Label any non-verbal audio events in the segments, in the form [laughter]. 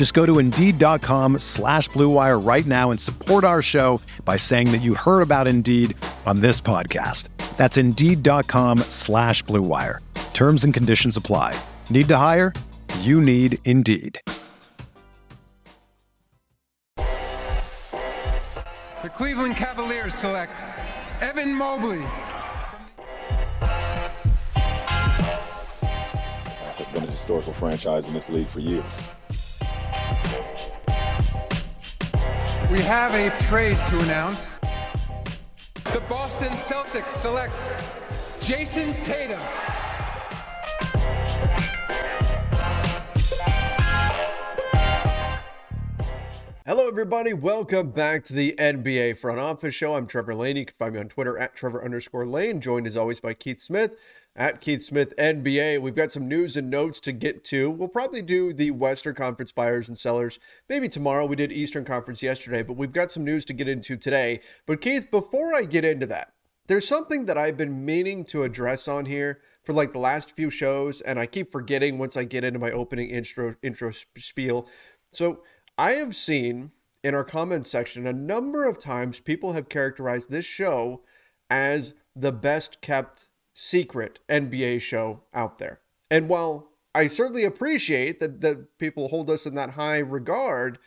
Just go to Indeed.com slash BlueWire right now and support our show by saying that you heard about Indeed on this podcast. That's Indeed.com slash BlueWire. Terms and conditions apply. Need to hire? You need Indeed. The Cleveland Cavaliers select Evan Mobley. Has been a historical franchise in this league for years. We have a trade to announce. The Boston Celtics select Jayson Tatum. Hello, everybody. Welcome back to the NBA Front Office Show. I'm Trevor Lane. You can find me on Twitter at Trevor underscore Lane, joined as always by Keith Smith at Keith Smith NBA. We've got some news and notes to get to. We'll probably do the Western Conference buyers and sellers maybe tomorrow. We did Eastern Conference yesterday, but we've got some news to get into today. But Keith, before I get into that, there's something that I've been meaning to address on here for like the last few shows, and I keep forgetting once I get into my opening intro intro spiel. So I have seen in our comments section a number of times people have characterized this show as the best kept secret NBA show out there. And while I certainly appreciate that, that people hold us in that high regard,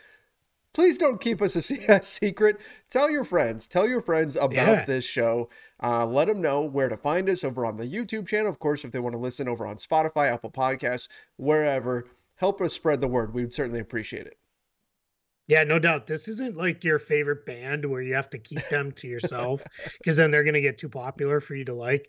please don't keep us a, [laughs] secret. Tell your friends, tell your friends about yeah. this show. Uh, let them know where to find us over on the YouTube channel. Of course, if they want to listen over on Spotify, Apple Podcasts, wherever, help us spread the word. We would certainly appreciate it. Yeah, no doubt. This isn't like your favorite band where you have to keep them to yourself [laughs] because then they're going to get too popular for you to like.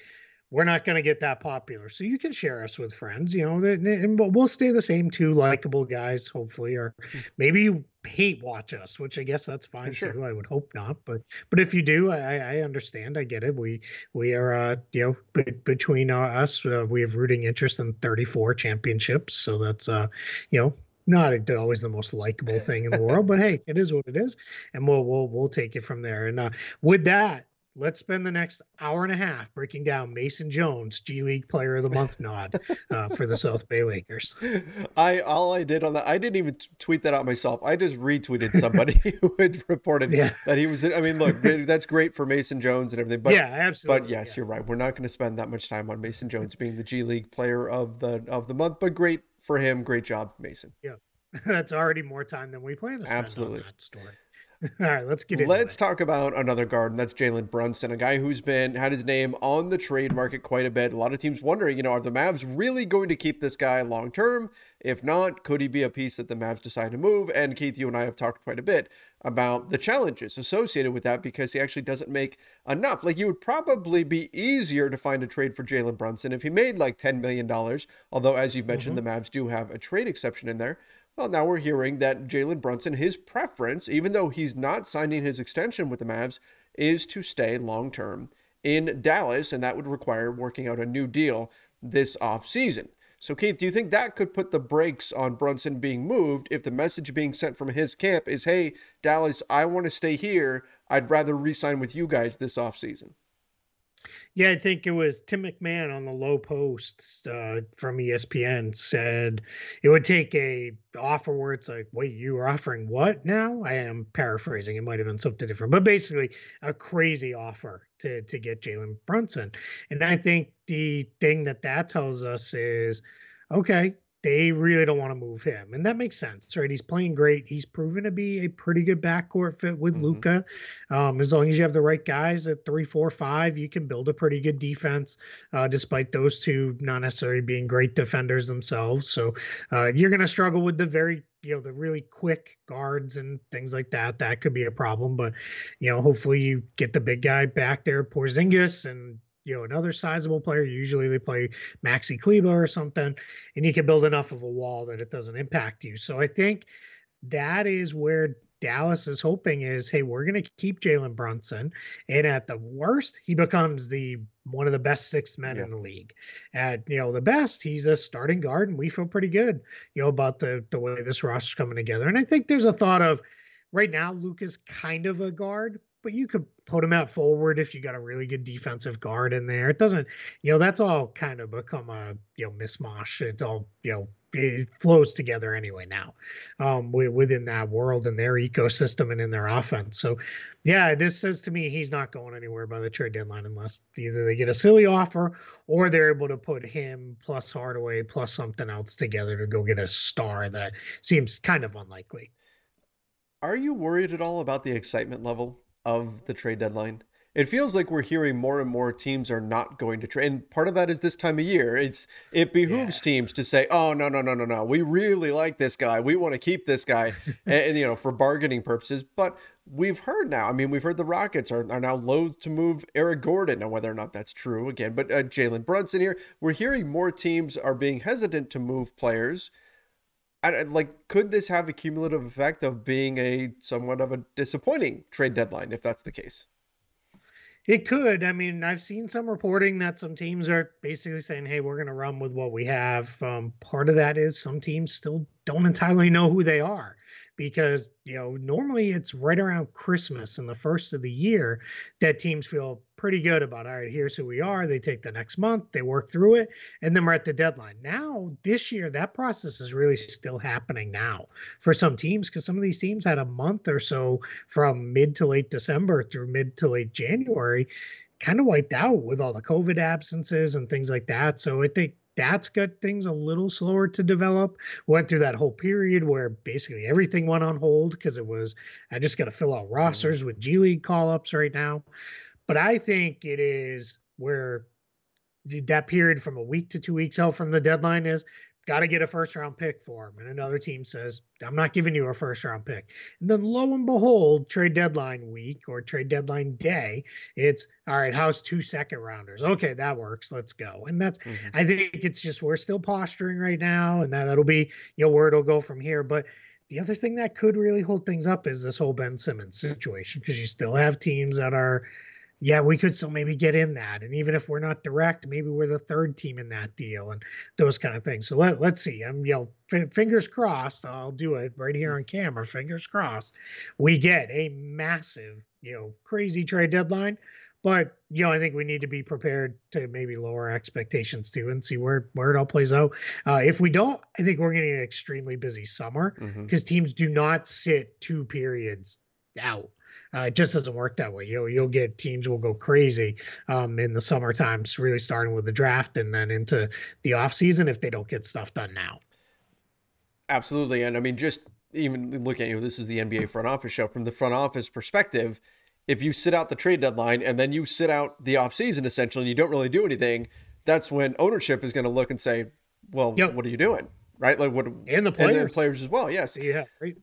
We're not going to get that popular. So you can share us with friends, you know, and we'll stay the same two likable guys, hopefully, or hmm. maybe hate watch us, which I guess that's fine sure. too. I would hope not, but but if you do, I, I understand. I get it. We we are, uh, you know, b- between uh, us, uh, we have rooting interest in 34 championships. So that's, uh, you know, not always the most likable [laughs] thing in the world, but hey, it is what it is, and we'll we'll we'll take it from there. And uh, with that, let's spend the next hour and a half breaking down Mason Jones G League Player of the [laughs] Month nod uh, for the South Bay Lakers. I all I did on that, I didn't even tweet that out myself. I just retweeted somebody [laughs] who had reported yeah. that he was. I mean, look, that's great for Mason Jones and everything, but yeah, absolutely. But yes, yeah. you're right. We're not going to spend that much time on Mason Jones being the G League Player of the of the month, but great for him. Great job, Mason. Yeah, [laughs] that's already more time than we planned to spend Absolutely. on that story. [laughs] All right, let's get it. Let's talk about another guard, and that's Jalen Brunson, a guy who's been had his name on the trade market quite a bit. A lot of teams wondering, you know, are the Mavs really going to keep this guy long term? If not, could he be a piece that the Mavs decide to move? And Keith, you and I have talked quite a bit about the challenges associated with that because he actually doesn't make enough. Like, you would probably be easier to find a trade for Jalen Brunson if he made like $10 million. Although, as you've mentioned, mm-hmm. the Mavs do have a trade exception in there. Well, now we're hearing that Jalen Brunson, his preference, even though he's not signing his extension with the Mavs, is to stay long term in Dallas, and that would require working out a new deal this offseason. So, Keith, do you think that could put the brakes on Brunson being moved if the message being sent from his camp is, hey, Dallas, I want to stay here. I'd rather re sign with you guys this offseason? Yeah, I think it was Tim McMahon on the low posts uh, from ESPN said it would take a offer where it's like, wait, you are offering what now? I am paraphrasing. It might have been something different, but basically a crazy offer to to get Jalen Brunson. And I think the thing that that tells us is, okay, they really don't want to move him. And that makes sense, right? He's playing great. He's proven to be a pretty good backcourt fit with mm-hmm. Luka. Um, as long as you have the right guys at three, four, five, you can build a pretty good defense, uh, despite those two not necessarily being great defenders themselves. So uh, you're going to struggle with the very you know the really quick guards and things like that that could be a problem but you know hopefully you get the big guy back there Porzingis and you know another sizable player. Usually they play Maxi Kleber or something, and you can build enough of a wall that it doesn't impact you. So I think that is where Dallas is hoping is, hey, we're going to keep Jalen Brunson, and at the worst, he becomes the one of the best six men yeah. in the league. At you know the best, he's a starting guard, and we feel pretty good, you know, about the the way this roster's coming together. And I think there's a thought of right now, Luke is kind of a guard, but you could put him out forward if you got a really good defensive guard in there. It doesn't, you know, that's all kind of become a you know mismatch. It's all you know it flows together anyway now um, within that world and their ecosystem and in their offense. So, yeah, this says to me he's not going anywhere by the trade deadline unless either they get a silly offer or they're able to put him plus Hardaway plus something else together to go get a star that seems kind of unlikely. Are you worried at all about the excitement level of the trade deadline. It feels like we're hearing more and more teams are not going to trade. And part of that is this time of year. It's it behooves yeah. teams to say, "Oh no, no, no, no, no. We really like this guy. We want to keep this guy," [laughs] and, and, you know, for bargaining purposes. But we've heard now. I mean, we've heard the Rockets are, are now loath to move Eric Gordon. Now, whether or not that's true again, but uh, Jalen Brunson here, we're hearing more teams are being hesitant to move players I, like, could this have a cumulative effect of being a somewhat of a disappointing trade deadline if that's the case? It could. I mean, I've seen some reporting that some teams are basically saying, "Hey, we're going to run with what we have." Um, part of that is some teams still don't entirely know who they are because you know normally it's right around Christmas and the first of the year that teams feel pretty good about all right here's who we are they take the next month they work through it and then we're at the deadline now this year that process is really still happening now for some teams because some of these teams had a month or so from mid to late december through mid to late january kind of wiped out with all the covid absences and things like that so i think that's got things a little slower to develop. Went through that whole period where basically everything went on hold because it was I just got to fill out mm-hmm. rosters with G League call ups right now. But I think it is where that period from a week to two weeks out from the deadline is got to get a first round pick for him. And another team says, I'm not giving you a first round pick. And then lo and behold, trade deadline week or trade deadline day, it's all right, how's two second rounders? Okay, that works. Let's go. And that's, mm-hmm. I think it's just, we're still posturing right now. And that, that'll be, you know, where it'll go from here. But the other thing that could really hold things up is this whole Ben Simmons situation because you still have teams that are, yeah, we could still maybe get in that. And even if we're not direct, maybe we're the third team in that deal and those kind of things. So let, let's see. I'm, you know, f- fingers crossed. I'll do it right here on camera. Fingers crossed. We get a massive, you know, crazy trade deadline. But, you know, I think we need to be prepared to maybe lower expectations too and see where, where it all plays out. Uh, if we don't, I think we're getting an extremely busy summer because mm-hmm. teams do not sit two periods out. Uh, it just doesn't work that way. You'll you'll get teams will go crazy um, in the summer times, really starting with the draft and then into the off season if they don't get stuff done now. Absolutely, and I mean just even looking at you know this is the NBA front office show from the front office perspective. If you sit out the trade deadline and then you sit out the off season essentially, and you don't really do anything, that's when ownership is going to look and say, "Well, yep. what are you doing?" Right? Like what? And the players, and players as well. Yes. Yeah. Right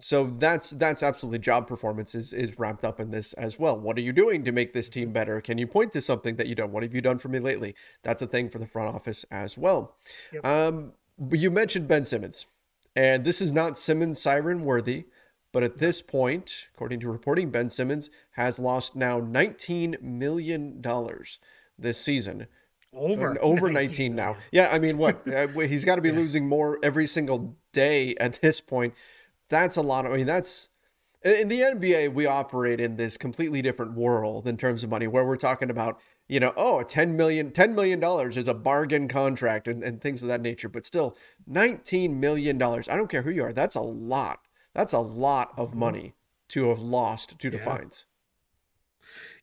so that's that's absolutely job performance is is wrapped up in this as well. What are you doing to make this team better? Can you point to something that you done? What have you done for me lately? That's a thing for the front office as well. Yep. Um, you mentioned Ben Simmons, and this is not Simmons siren worthy, but at this point, according to reporting, Ben Simmons has lost now 19 million dollars this season. Over over 19, 19 now. Yeah, I mean, what [laughs] uh, he's got to be yeah. losing more every single day at this point that's a lot of, I mean, that's, in the NBA, we operate in this completely different world in terms of money where we're talking about, you know, oh, 10 million, $10 million is a bargain contract and, and things of that nature. But still, $19 million. I don't care who you are. That's a lot. That's a lot of mm-hmm. money to have lost due to yeah. fines.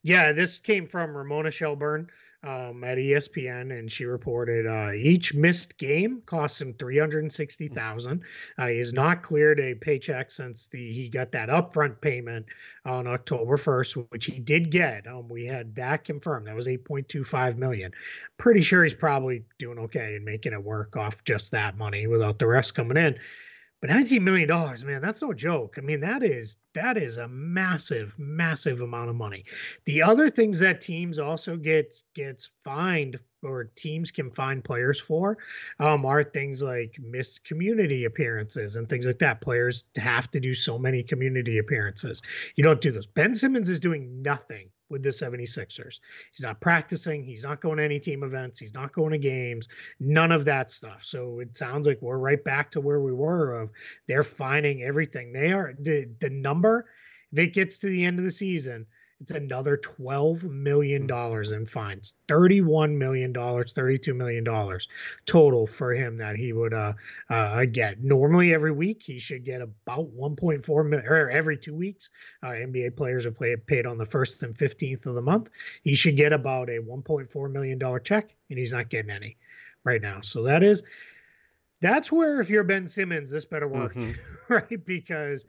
Yeah, this came from Ramona Shelburne um, at ESPN, and she reported uh, each missed game costs him three hundred sixty thousand. Uh, he has not cleared a paycheck since the he got that upfront payment on October first, which he did get. Um, we had that confirmed. That was eight point two five million. Pretty sure he's probably doing okay and making it work off just that money without the rest coming in. But 19 million dollars, man, that's no joke. I mean, that is that is a massive, massive amount of money. The other things that teams also get gets fined or teams can find players for um, are things like missed community appearances and things like that. Players have to do so many community appearances. You don't do those. Ben Simmons is doing nothing with the 76ers. He's not practicing. He's not going to any team events. He's not going to games. None of that stuff. So it sounds like we're right back to where we were of they're finding everything. They are the the number if it gets to the end of the season, it's another $12 million in fines. $31 million, $32 million total for him that he would uh, uh, get. Normally, every week, he should get about 1.4 million, or every two weeks. Uh, NBA players are play, paid on the 1st and 15th of the month. He should get about a $1.4 million check, and he's not getting any right now. So that is. That's where, if you're Ben Simmons, this better work, mm-hmm. [laughs] right? Because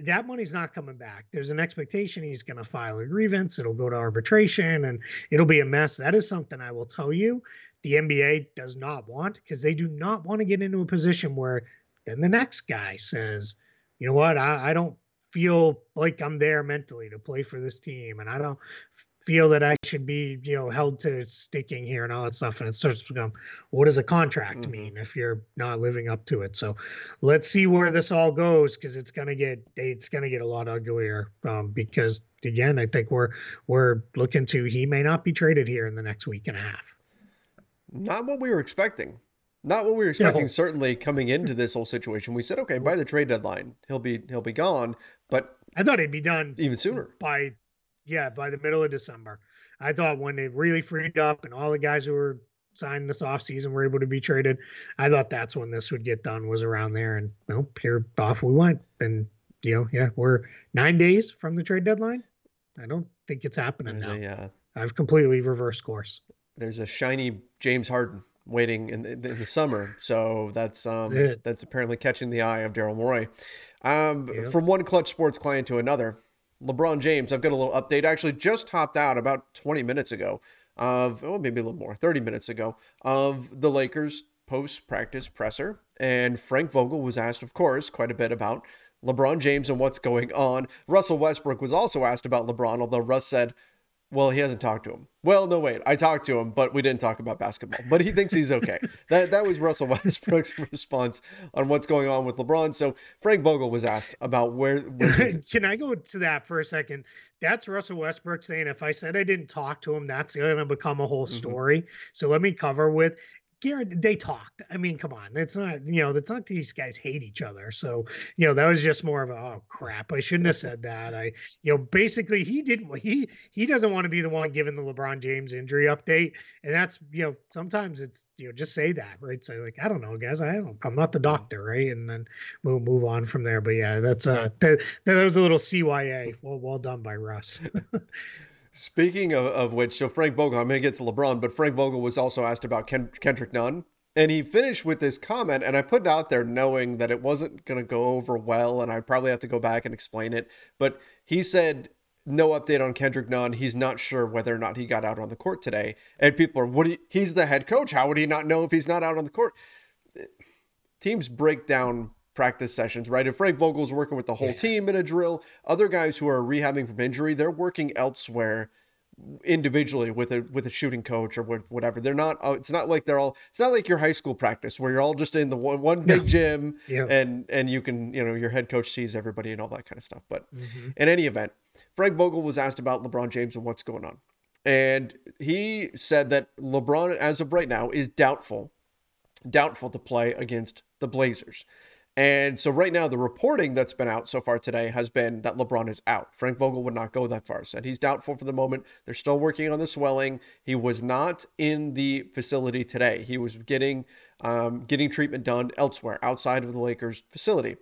that money's not coming back. There's an expectation he's going to file a grievance. It'll go to arbitration and it'll be a mess. That is something I will tell you the NBA does not want because they do not want to get into a position where then the next guy says, you know what, I, I don't feel like I'm there mentally to play for this team. And I don't feel that I should be, you know, held to sticking here and all that stuff. And it starts to become, what does a contract mm-hmm. mean if you're not living up to it? So let's see where this all goes because it's gonna get it's gonna get a lot uglier. Um, because again, I think we're we're looking to he may not be traded here in the next week and a half. Not what we were expecting. Not what we were expecting. Certainly coming into this whole situation, we said, okay, by the trade deadline, he'll be he'll be gone. But I thought he'd be done even sooner by yeah, by the middle of December. I thought when they really freed up and all the guys who were signed this offseason were able to be traded, I thought that's when this would get done was around there. And well, here off we went. And you know, yeah, we're nine days from the trade deadline. I don't think it's happening now. Yeah, I've completely reversed course. There's a shiny James Harden waiting in the, in the summer, so that's um that's, that's apparently catching the eye of Daryl Morey. Um, from one Klutch Sports client to another, LeBron James, I've got a little update. I actually just hopped out about 20 minutes ago of, oh, maybe a little more, 30 minutes ago, of the Lakers post practice presser. And Frank Vogel was asked, of course, quite a bit about LeBron James and what's going on. Russell Westbrook was also asked about LeBron, although Russ said, well, he hasn't talked to him. Well, no, wait, I talked to him, but we didn't talk about basketball. But he thinks he's okay. [laughs] that that was Russell Westbrook's [laughs] response on what's going on with LeBron. So Frank Vogel was asked about where. where [laughs] Can I go to that for a second? That's Russell Westbrook saying, if I said I didn't talk to him, that's going to become a whole mm-hmm. story. Mm-hmm. So let me cover with Garrett, they talked. I mean, come on. It's not, you know, it's not these guys hate each other. So, you know, that was just more of a, oh crap, I shouldn't have said that. I, you know, basically he didn't, he, he doesn't want to be the one giving the LeBron James injury update. And that's, you know, sometimes it's, you know, just say that, right? Say like, I don't know, guys, I don't, I'm not the doctor, right? And then we'll move on from there. But yeah, that's, uh, that, that was a little CYA. Well, well done by Russ. [laughs] Speaking of, of which, so Frank Vogel, I'm going to get to LeBron, but Frank Vogel was also asked about Ken, Kendrick Nunn. And he finished with this comment, and I put it out there knowing that it wasn't going to go over well, and I'd probably have to go back and explain it. But he said, no update on Kendrick Nunn. He's not sure whether or not he got out on the court today. And people are, what? You, he's the head coach. How would he not know if he's not out on the court? Teams break down practice sessions, right? If Frank Vogel's working with the whole yeah. team in a drill, other guys who are rehabbing from injury, they're working elsewhere individually with a with a shooting coach or with whatever. They're not. Uh, it's not like they're all. It's not like your high school practice where you're all just in the one one big no. gym yeah. and and you can you know your head coach sees everybody and all that kind of stuff. But mm-hmm. in any event, Frank Vogel was asked about LeBron James and what's going on, and he said that LeBron, as of right now, is doubtful, doubtful to play against the Blazers. And so right now, the reporting that's been out so far today has been that LeBron is out. Frank Vogel would not go that far. Said he's doubtful for the moment. They're still working on the swelling. He was not in the facility today. He was getting um, getting treatment done elsewhere outside of the Lakers facility.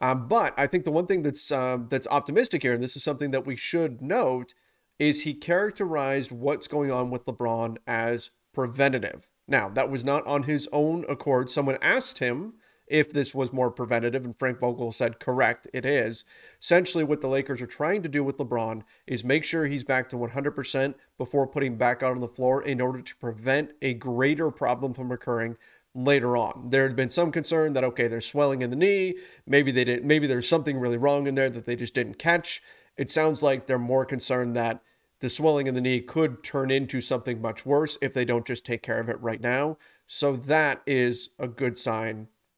Um, but I think the one thing that's um, that's optimistic here, and this is something that we should note, is he characterized what's going on with LeBron as preventative. Now, that was not on his own accord. Someone asked him if this was more preventative, and Frank Vogel said, correct, it is. Essentially, what the Lakers are trying to do with LeBron is make sure he's back to 100% before putting back out on the floor in order to prevent a greater problem from occurring later on. There had been some concern that okay, there's swelling in the knee, maybe they didn't maybe there's something really wrong in there that they just didn't catch. It sounds like they're more concerned that the swelling in the knee could turn into something much worse if they don't just take care of it right now. So that is a good sign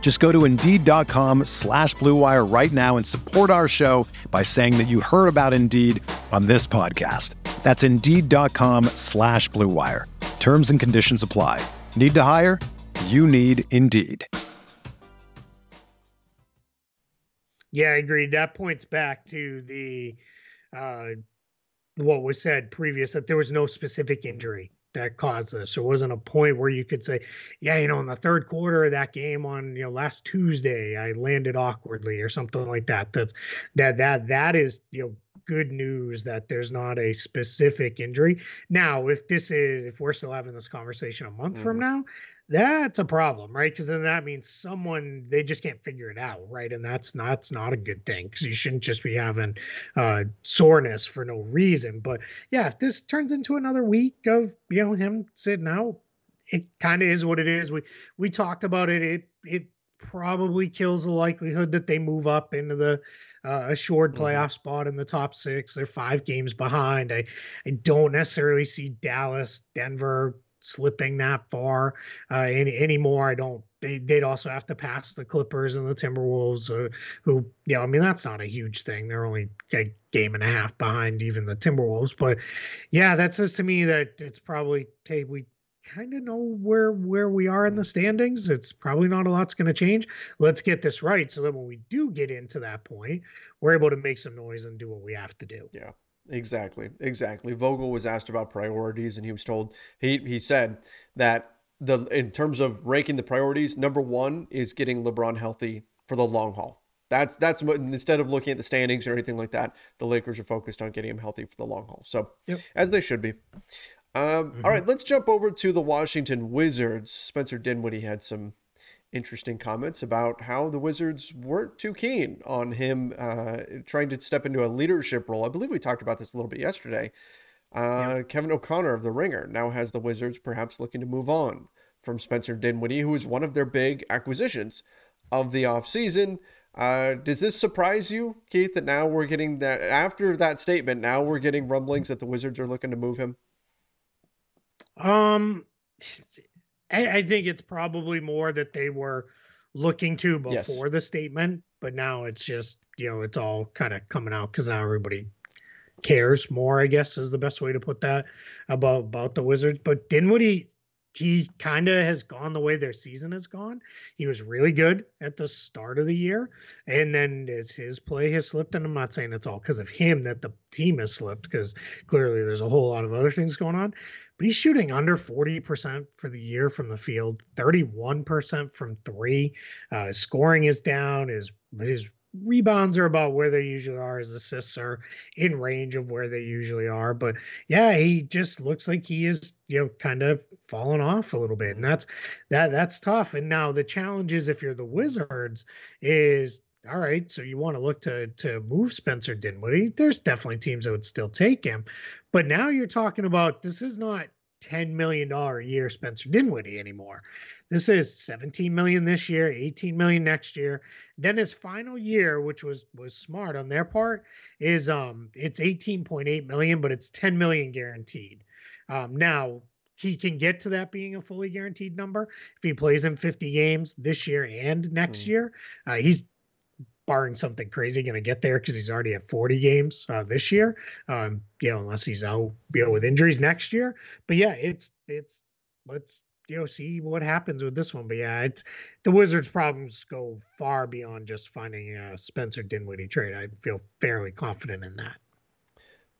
Just go to Indeed.com slash BlueWire right now and support our show by saying that you heard about Indeed on this podcast. That's Indeed.com slash BlueWire. Terms and conditions apply. Need to hire? You need Indeed. Yeah, I agree. That points back to the uh, what was said previous that there was no specific injury that caused this. There wasn't a point where you could say, yeah, you know, in the third quarter of that game on, you know, last Tuesday, I landed awkwardly or something like that. That's that that that is, you know, good news that there's not a specific injury. Now, if this is if we're still having this conversation a month mm. from now, that's a problem, right? Because then that means someone they just can't figure it out, right? And that's not that's not a good thing because you shouldn't just be having uh, soreness for no reason. But yeah, if this turns into another week of you know him sitting out, it kind of is what it is. We we talked about it. It it probably kills the likelihood that they move up into the uh, assured mm-hmm. playoff mm-hmm. spot in the top six. They're five games behind. I I don't necessarily see Dallas, Denver slipping that far uh, any anymore. I don't. They, would also have to pass the Clippers and the Timberwolves, uh, who, yeah, I mean that's not a huge thing. They're only a game and a half behind even the Timberwolves. But yeah, that says to me that it's probably hey we kind of know where where we are in the standings. It's probably not a lot's going to change. Let's get this right so that when we do get into that point, we're able to make some noise and do what we have to do. Yeah. Exactly, exactly. Vogel was asked about priorities, and he was told he he said that the in terms of ranking the priorities, number one is getting LeBron healthy for the long haul. That's that's instead of looking at the standings or anything like that, the Lakers are focused on getting him healthy for the long haul. So yep. as they should be. Um, mm-hmm. all right, let's jump over to the Washington Wizards. Spencer Dinwiddie had some interesting comments about how the Wizards weren't too keen on him uh, trying to step into a leadership role. I believe we talked about this a little bit yesterday. Uh, yeah. Kevin O'Connor of The Ringer now has the Wizards perhaps looking to move on from Spencer Dinwiddie, who was one of their big acquisitions of the offseason. Uh, does this surprise you, Keith, that now we're getting that after that statement, now we're getting rumblings that the Wizards are looking to move him? Um, I, I, think it's probably more that they were looking to before yes. the statement, but now it's just you know it's all kind of coming out because now everybody cares more. I guess is the best way to put that about about the Wizards. But Dinwiddie, he kind of has gone the way their season has gone. He was really good at the start of the year, and then as his play has slipped, and I'm not saying it's all because of him that the team has slipped, because clearly there's a whole lot of other things going on but he's shooting under 40% for the year from the field, 31% from three. Uh, scoring is down. His his rebounds are about where they usually are. His assists are in range of where they usually are. But yeah, he just looks like he is, you know, kind of falling off a little bit. And that's that that's tough. And now the challenge is if you're the Wizards, is all right, so you want to look to to move Spencer Dinwiddie. There's definitely teams that would still take him. But now you're talking about this is not 10 million dollar a year Spencer Dinwiddie anymore. This is 17 million this year, 18 million next year. Then his final year, which was was smart on their part, is um it's 18.8 million, but it's 10 million guaranteed. Um, now he can get to that being a fully guaranteed number if he plays in 50 games this year and next mm. year. Uh, he's barring something crazy, going to get there because he's already at 40 games uh, this year. Um, you know, unless he's out, you know, with injuries next year. But yeah, it's it's let's you know see what happens with this one. But yeah, it's the Wizards' problems go far beyond just finding a Spencer Dinwiddie trade. I feel fairly confident in that.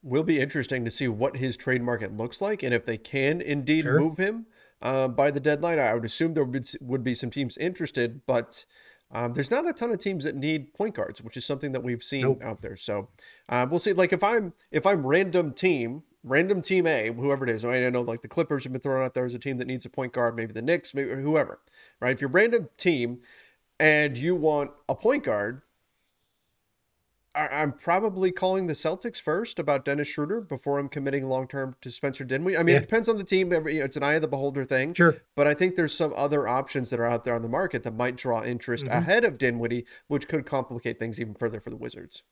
Will be interesting to see what his trade market looks like and if they can indeed sure. move him uh, by the deadline. I would assume there would be, would be some teams interested, but um, there's not a ton of teams that need point guards, which is something that we've seen nope. out there. So uh, we'll see. Like if I'm if I'm random team, random team A, whoever it is. I know like the Clippers have been thrown out there as a team that needs a point guard, maybe the Knicks, maybe whoever. Right? If you're random team and you want a point guard, I'm probably calling the Celtics first about Dennis Schroeder before I'm committing long term to Spencer Dinwiddie. I mean, yeah. it depends on the team. It's an eye of the beholder thing. Sure. But I think there's some other options that are out there on the market that might draw interest mm-hmm. ahead of Dinwiddie, which could complicate things even further for the Wizards.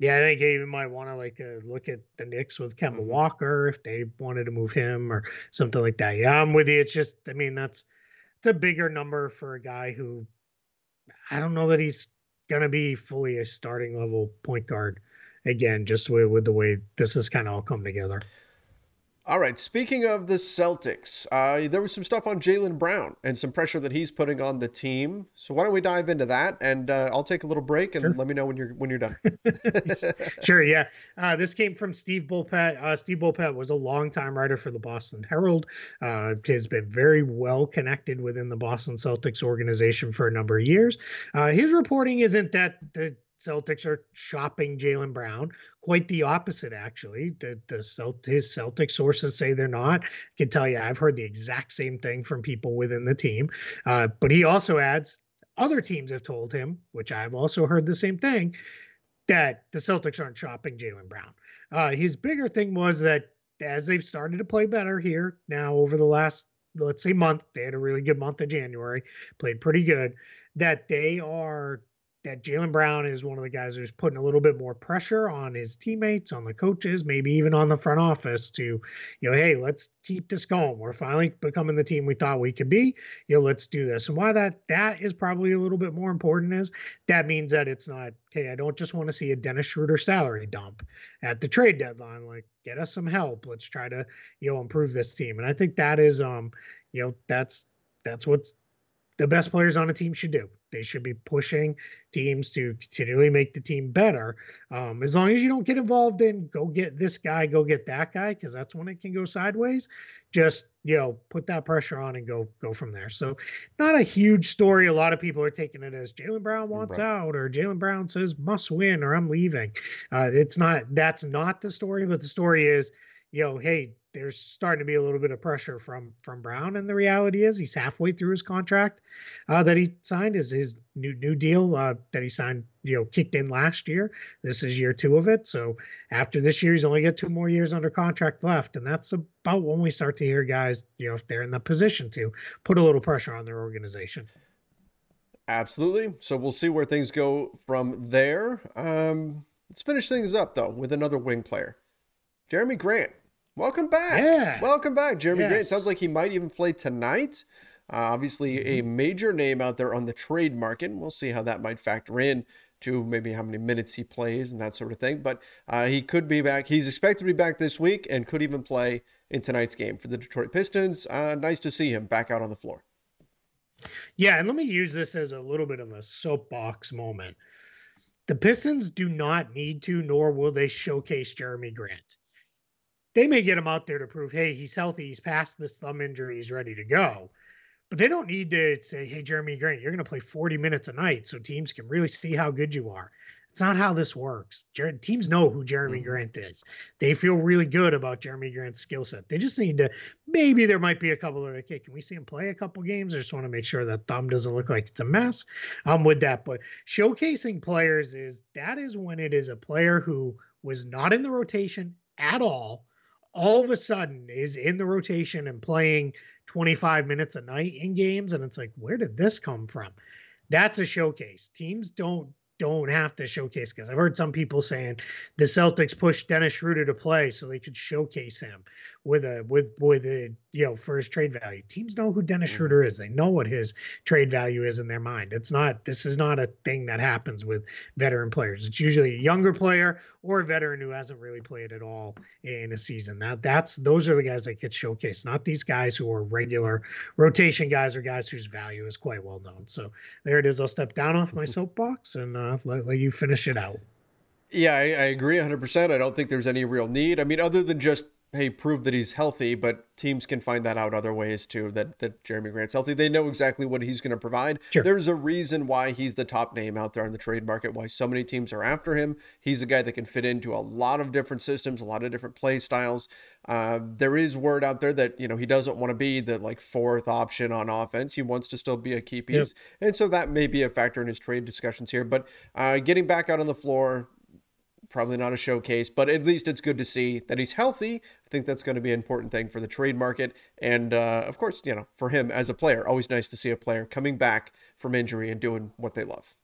Yeah, I think you might want to like uh, look at the Knicks with Kemba mm-hmm. Walker if they wanted to move him or something like that. Yeah, I'm with you. It's just, I mean, that's it's a bigger number for a guy who I don't know that he's going to be fully a starting level point guard again, just with, with the way this has kind of all come together. All right. Speaking of the Celtics, uh, there was some stuff on Jaylen Brown and some pressure that he's putting on the team. So why don't we dive into that? And uh, I'll take a little break and sure. let me know when you're when you're done. [laughs] sure. Yeah. Uh, this came from Steve Bulpett. Uh, Steve Bulpett was a longtime writer for the Boston Herald. Uh, has been very well connected within the Boston Celtics organization for a number of years. Uh, his reporting isn't that the Celtics are shopping Jaylen Brown. Quite the opposite, actually. The, the Celt- his Celtic sources say they're not. I can tell you, I've heard the exact same thing from people within the team. Uh, but he also adds other teams have told him, which I've also heard the same thing, that the Celtics aren't shopping Jaylen Brown. Uh, his bigger thing was that as they've started to play better here now over the last let's say month, they had a really good month of January, played pretty good. That they are that Jaylen Brown is one of the guys who's putting a little bit more pressure on his teammates, on the coaches, maybe even on the front office to, you know, hey, let's keep this going. We're finally becoming the team we thought we could be. You know, let's do this. And why that that is probably a little bit more important is that means that it's not, hey, I don't just want to see a Dennis Schroeder salary dump at the trade deadline. Like, get us some help. Let's try to, you know, improve this team. And I think that is um, you know, that's that's what's the best players on a team should do. They should be pushing teams to continually make the team better. Um, as long as you don't get involved in go get this guy, go get that guy, because that's when it can go sideways. Just you know, put that pressure on and go go from there. So, not a huge story. A lot of people are taking it as Jaylen Brown wants right. out, or Jaylen Brown says must win, or I'm leaving. Uh, it's not. That's not the story. But the story is, you know, hey, there's starting to be a little bit of pressure from from Brown, and the reality is he's halfway through his contract uh, that he signed. Is his new new deal uh, that he signed, you know, kicked in last year. This is year two of it. So after this year, he's only got two more years under contract left, and that's about when we start to hear guys, you know, if they're in the position to put a little pressure on their organization. Absolutely. So we'll see where things go from there. Um, let's finish things up though with another wing player, Jerami Grant. Welcome back. Yeah. Welcome back, Jerami yes. Grant. Sounds like he might even play tonight. Uh, obviously, mm-hmm. a major name out there on the trade market. We'll see how that might factor in to maybe how many minutes he plays and that sort of thing. But uh, he could be back. He's expected to be back this week and could even play in tonight's game for the Detroit Pistons. Uh, nice to see him back out on the floor. Yeah, and let me use this as a little bit of a soapbox moment. The Pistons do not need to, nor will they showcase Jerami Grant they may get him out there to prove, hey, he's healthy, he's past this thumb injury, he's ready to go. But they don't need to say, hey, Jerami Grant, you're going to play 40 minutes a night so teams can really see how good you are. It's not how this works. Jer- teams know who Jerami mm-hmm. Grant is. They feel really good about Jerami Grant's skill set. They just need to, maybe there might be a couple of, okay, can we see him play a couple games? I just want to make sure that thumb doesn't look like it's a mess. I'm with that. But showcasing players is that is when it is a player who was not in the rotation at all all of a sudden is in the rotation and playing 25 minutes a night in games. And it's like, where did this come from? That's a showcase. Teams don't don't have to showcase guys. I've heard some people saying the Celtics pushed Dennis Schroeder to play so they could showcase him with a with with a you know for his trade value. Teams know who Dennis mm-hmm. Schroeder is. They know what his trade value is in their mind. It's not this is not a thing that happens with veteran players. It's usually a younger player or a veteran who hasn't really played at all in a season. That that's those are the guys that get showcased, not these guys who are regular rotation guys or guys whose value is quite well known. So there it is. I'll step down off my [laughs] soapbox and uh, let, let you finish it out. Yeah, I, I agree 100%. I don't think there's any real need. I mean, other than just hey, prove that he's healthy, but teams can find that out other ways too. That that Jerami Grant's healthy. They know exactly what he's going to provide. Sure. There's a reason why he's the top name out there on the trade market. Why so many teams are after him. He's a guy that can fit into a lot of different systems, a lot of different play styles. Uh, there is word out there that you know he doesn't want to be the like fourth option on offense. He wants to still be a key piece, yep. and so that may be a factor in his trade discussions here. But uh, getting back out on the floor, probably not a showcase, but at least it's good to see that he's healthy. I think that's going to be an important thing for the trade market. And uh, of course, you know, for him as a player, always nice to see a player coming back from injury and doing what they love.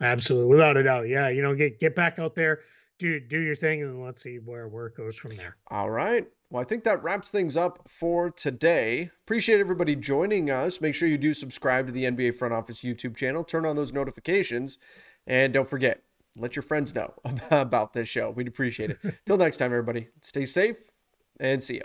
Absolutely. Without a doubt. Yeah. You know, get, get back out there, do, do your thing, and let's see where, where it goes from there. All right. Well, I think that wraps things up for today. Appreciate everybody joining us. Make sure you do subscribe to the NBA Front Office YouTube channel, turn on those notifications, and don't forget, let your friends know [laughs] about this show. We'd appreciate it. Till next time, everybody, stay safe and see ya.